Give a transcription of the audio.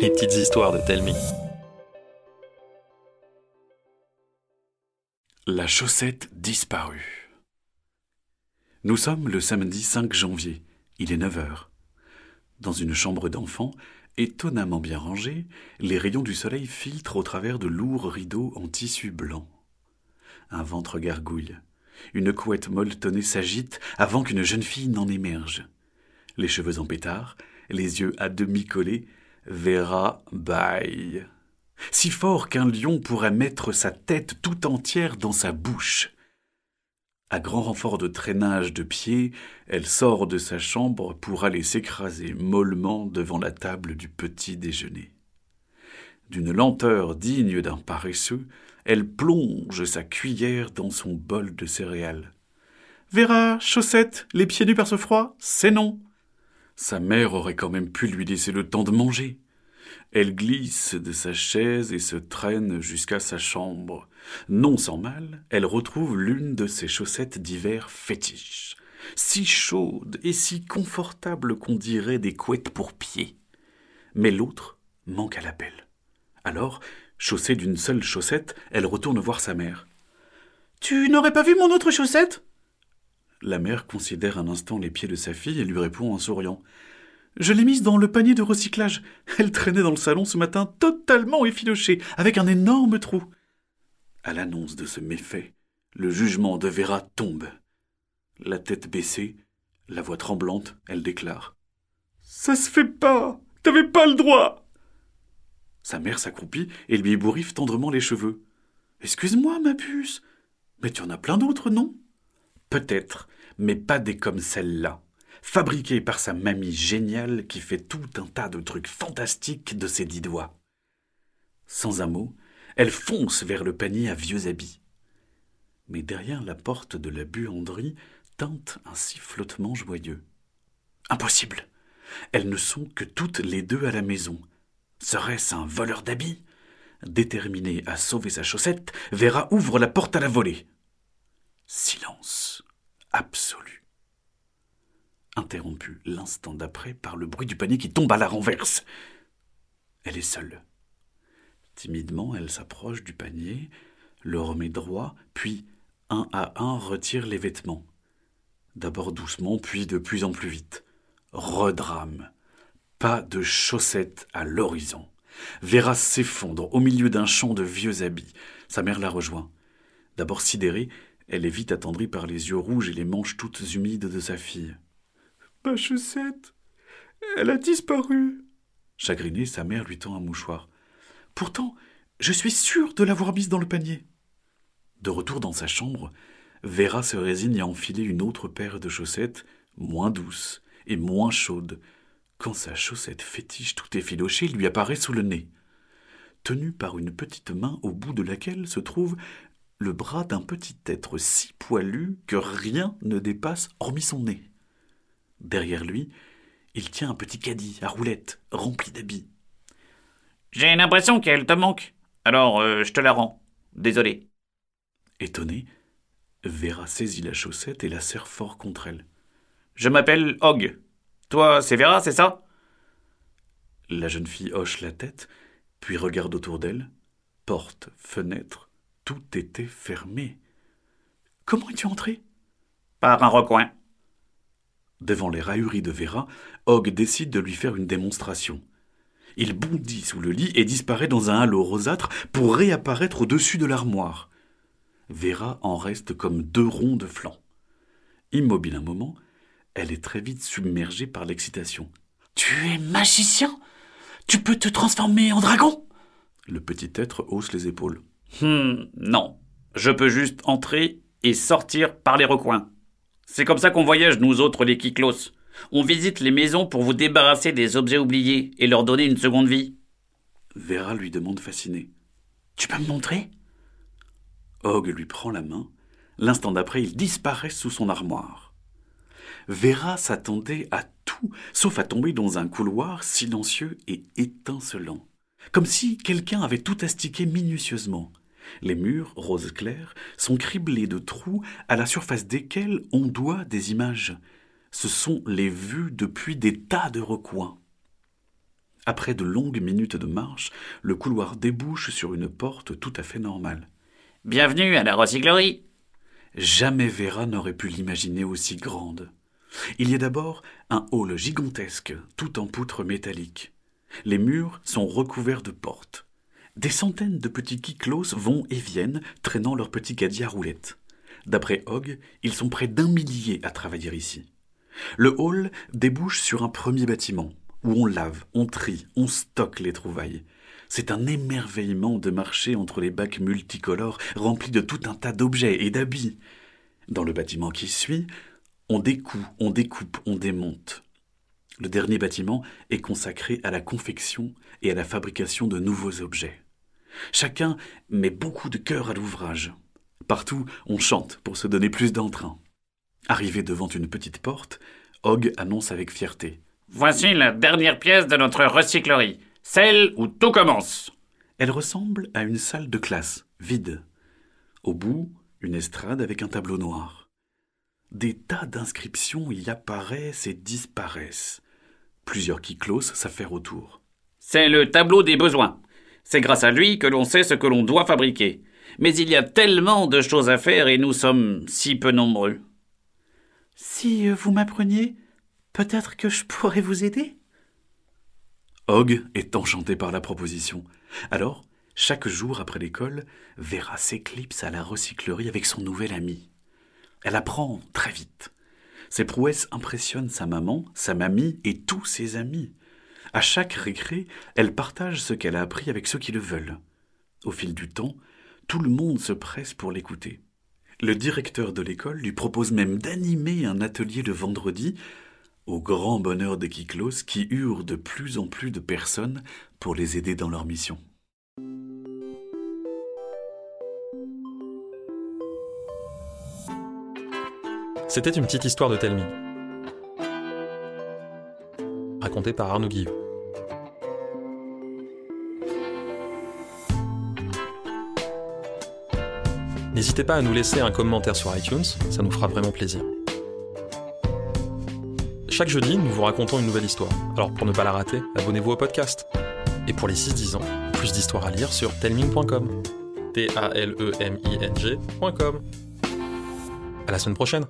Les petites histoires de Telmi. La chaussette disparue. Nous sommes le samedi 5 janvier. Il est 9 heures. Dans une chambre d'enfant, étonnamment bien rangée, les rayons du soleil filtrent au travers de lourds rideaux en tissu blanc. Un ventre gargouille. Une couette molletonnée s'agite avant qu'une jeune fille n'en émerge. Les cheveux en pétard, les yeux à demi collés, Vera baille. Si fort qu'un lion pourrait mettre sa tête tout entière dans sa bouche. À grand renfort de traînage de pieds, elle sort de sa chambre pour aller s'écraser mollement devant la table du petit déjeuner. D'une lenteur digne d'un paresseux, elle plonge sa cuillère dans son bol de céréales. Vera, chaussette, les pieds nus par ce froid, c'est non. Sa mère aurait quand même pu lui laisser le temps de manger. Elle glisse de sa chaise et se traîne jusqu'à sa chambre. Non sans mal, elle retrouve l'une de ses chaussettes d'hiver fétiches, si chaude et si confortable qu'on dirait des couettes pour pieds. Mais l'autre manque à l'appel. Alors, chaussée d'une seule chaussette, elle retourne voir sa mère. Tu n'aurais pas vu mon autre chaussette? La mère considère un instant les pieds de sa fille et lui répond en souriant. Je l'ai mise dans le panier de recyclage. Elle traînait dans le salon ce matin totalement effilochée, avec un énorme trou. À l'annonce de ce méfait, le jugement de Vera tombe. La tête baissée, la voix tremblante, elle déclare. Ça se fait pas. T'avais pas le droit. Sa mère s'accroupit et lui ébouriffe tendrement les cheveux. Excuse-moi, ma puce. Mais tu en as plein d'autres, non? Peut-être, mais pas des comme celle-là, fabriquée par sa mamie géniale qui fait tout un tas de trucs fantastiques de ses dix doigts. Sans un mot, elle fonce vers le panier à vieux habits. Mais derrière la porte de la buanderie tinte un sifflotement joyeux. Impossible. Elles ne sont que toutes les deux à la maison. Serait-ce un voleur d'habits? Déterminée à sauver sa chaussette, Vera ouvre la porte à la volée. Silence absolu. Interrompu l'instant d'après par le bruit du panier qui tombe à la renverse. Elle est seule. Timidement, elle s'approche du panier, le remet droit, puis un à un retire les vêtements. D'abord doucement, puis de plus en plus vite. Redrame. Pas de chaussettes à l'horizon. Vera s'effondre au milieu d'un champ de vieux habits. Sa mère la rejoint. D'abord sidérée, elle est vite attendrie par les yeux rouges et les manches toutes humides de sa fille. Ma chaussette Elle a disparu Chagrinée, sa mère lui tend un mouchoir. Pourtant, je suis sûre de l'avoir mise dans le panier. De retour dans sa chambre, Vera se résigne à enfiler une autre paire de chaussettes, moins douce et moins chaude, quand sa chaussette fétiche tout effilochée lui apparaît sous le nez. Tenue par une petite main au bout de laquelle se trouve le bras d'un petit être si poilu que rien ne dépasse hormis son nez. Derrière lui, il tient un petit caddie à roulettes rempli d'habits. J'ai l'impression qu'elle te manque. Alors, euh, je te la rends. Désolé. Étonné, Vera saisit la chaussette et la serre fort contre elle. Je m'appelle Hog. Toi, c'est Vera, c'est ça? La jeune fille hoche la tête, puis regarde autour d'elle. Porte, fenêtre, tout était fermé. Comment es-tu entré? Par un recoin. Devant les railleries de Vera, Hogg décide de lui faire une démonstration. Il bondit sous le lit et disparaît dans un halo rosâtre pour réapparaître au-dessus de l'armoire. Vera en reste comme deux ronds de flanc. Immobile un moment, elle est très vite submergée par l'excitation. Tu es magicien? Tu peux te transformer en dragon? Le petit être hausse les épaules. Hum, non. Je peux juste entrer et sortir par les recoins. C'est comme ça qu'on voyage, nous autres, les Kiklos. On visite les maisons pour vous débarrasser des objets oubliés et leur donner une seconde vie. Vera lui demande fasciné. Tu peux me montrer? Hogg lui prend la main. L'instant d'après, il disparaît sous son armoire. Vera s'attendait à tout, sauf à tomber dans un couloir silencieux et étincelant comme si quelqu'un avait tout astiqué minutieusement. Les murs, rose clair, sont criblés de trous à la surface desquels on doit des images. Ce sont les vues depuis des tas de recoins. Après de longues minutes de marche, le couloir débouche sur une porte tout à fait normale. Bienvenue à la recyclerie. Jamais Vera n'aurait pu l'imaginer aussi grande. Il y a d'abord un hall gigantesque, tout en poutres métalliques. Les murs sont recouverts de portes. Des centaines de petits kiklos vont et viennent, traînant leurs petits caddies à roulettes. D'après Hogg, ils sont près d'un millier à travailler ici. Le hall débouche sur un premier bâtiment, où on lave, on trie, on stocke les trouvailles. C'est un émerveillement de marcher entre les bacs multicolores remplis de tout un tas d'objets et d'habits. Dans le bâtiment qui suit, on découd, on découpe, on démonte. Le dernier bâtiment est consacré à la confection et à la fabrication de nouveaux objets. Chacun met beaucoup de cœur à l'ouvrage. Partout, on chante pour se donner plus d'entrain. Arrivé devant une petite porte, Hogg annonce avec fierté. Voici la dernière pièce de notre recyclerie, celle où tout commence. Elle ressemble à une salle de classe, vide. Au bout, une estrade avec un tableau noir. Des tas d'inscriptions y apparaissent et disparaissent. Plusieurs kiklos s'affairent autour. C'est le tableau des besoins. C'est grâce à lui que l'on sait ce que l'on doit fabriquer. Mais il y a tellement de choses à faire et nous sommes si peu nombreux. Si vous m'appreniez, peut-être que je pourrais vous aider? Hogg est enchanté par la proposition. Alors, chaque jour après l'école, Vera s'éclipse à la recyclerie avec son nouvel ami. Elle apprend très vite. Ses prouesses impressionnent sa maman, sa mamie et tous ses amis. À chaque récré, elle partage ce qu'elle a appris avec ceux qui le veulent. Au fil du temps, tout le monde se presse pour l'écouter. Le directeur de l'école lui propose même d'animer un atelier le vendredi, au grand bonheur des Kiklos qui eurent de plus en plus de personnes pour les aider dans leur mission. C'était une petite histoire de Telmi, racontée par Arnaud Guillot. N'hésitez pas à nous laisser un commentaire sur iTunes, ça nous fera vraiment plaisir. Chaque jeudi, nous vous racontons une nouvelle histoire. Alors pour ne pas la rater, abonnez-vous au podcast. Et pour les 6-10 ans, plus d'histoires à lire sur telming.com. T-A-L-E-M-I-N-G.com. À la semaine prochaine!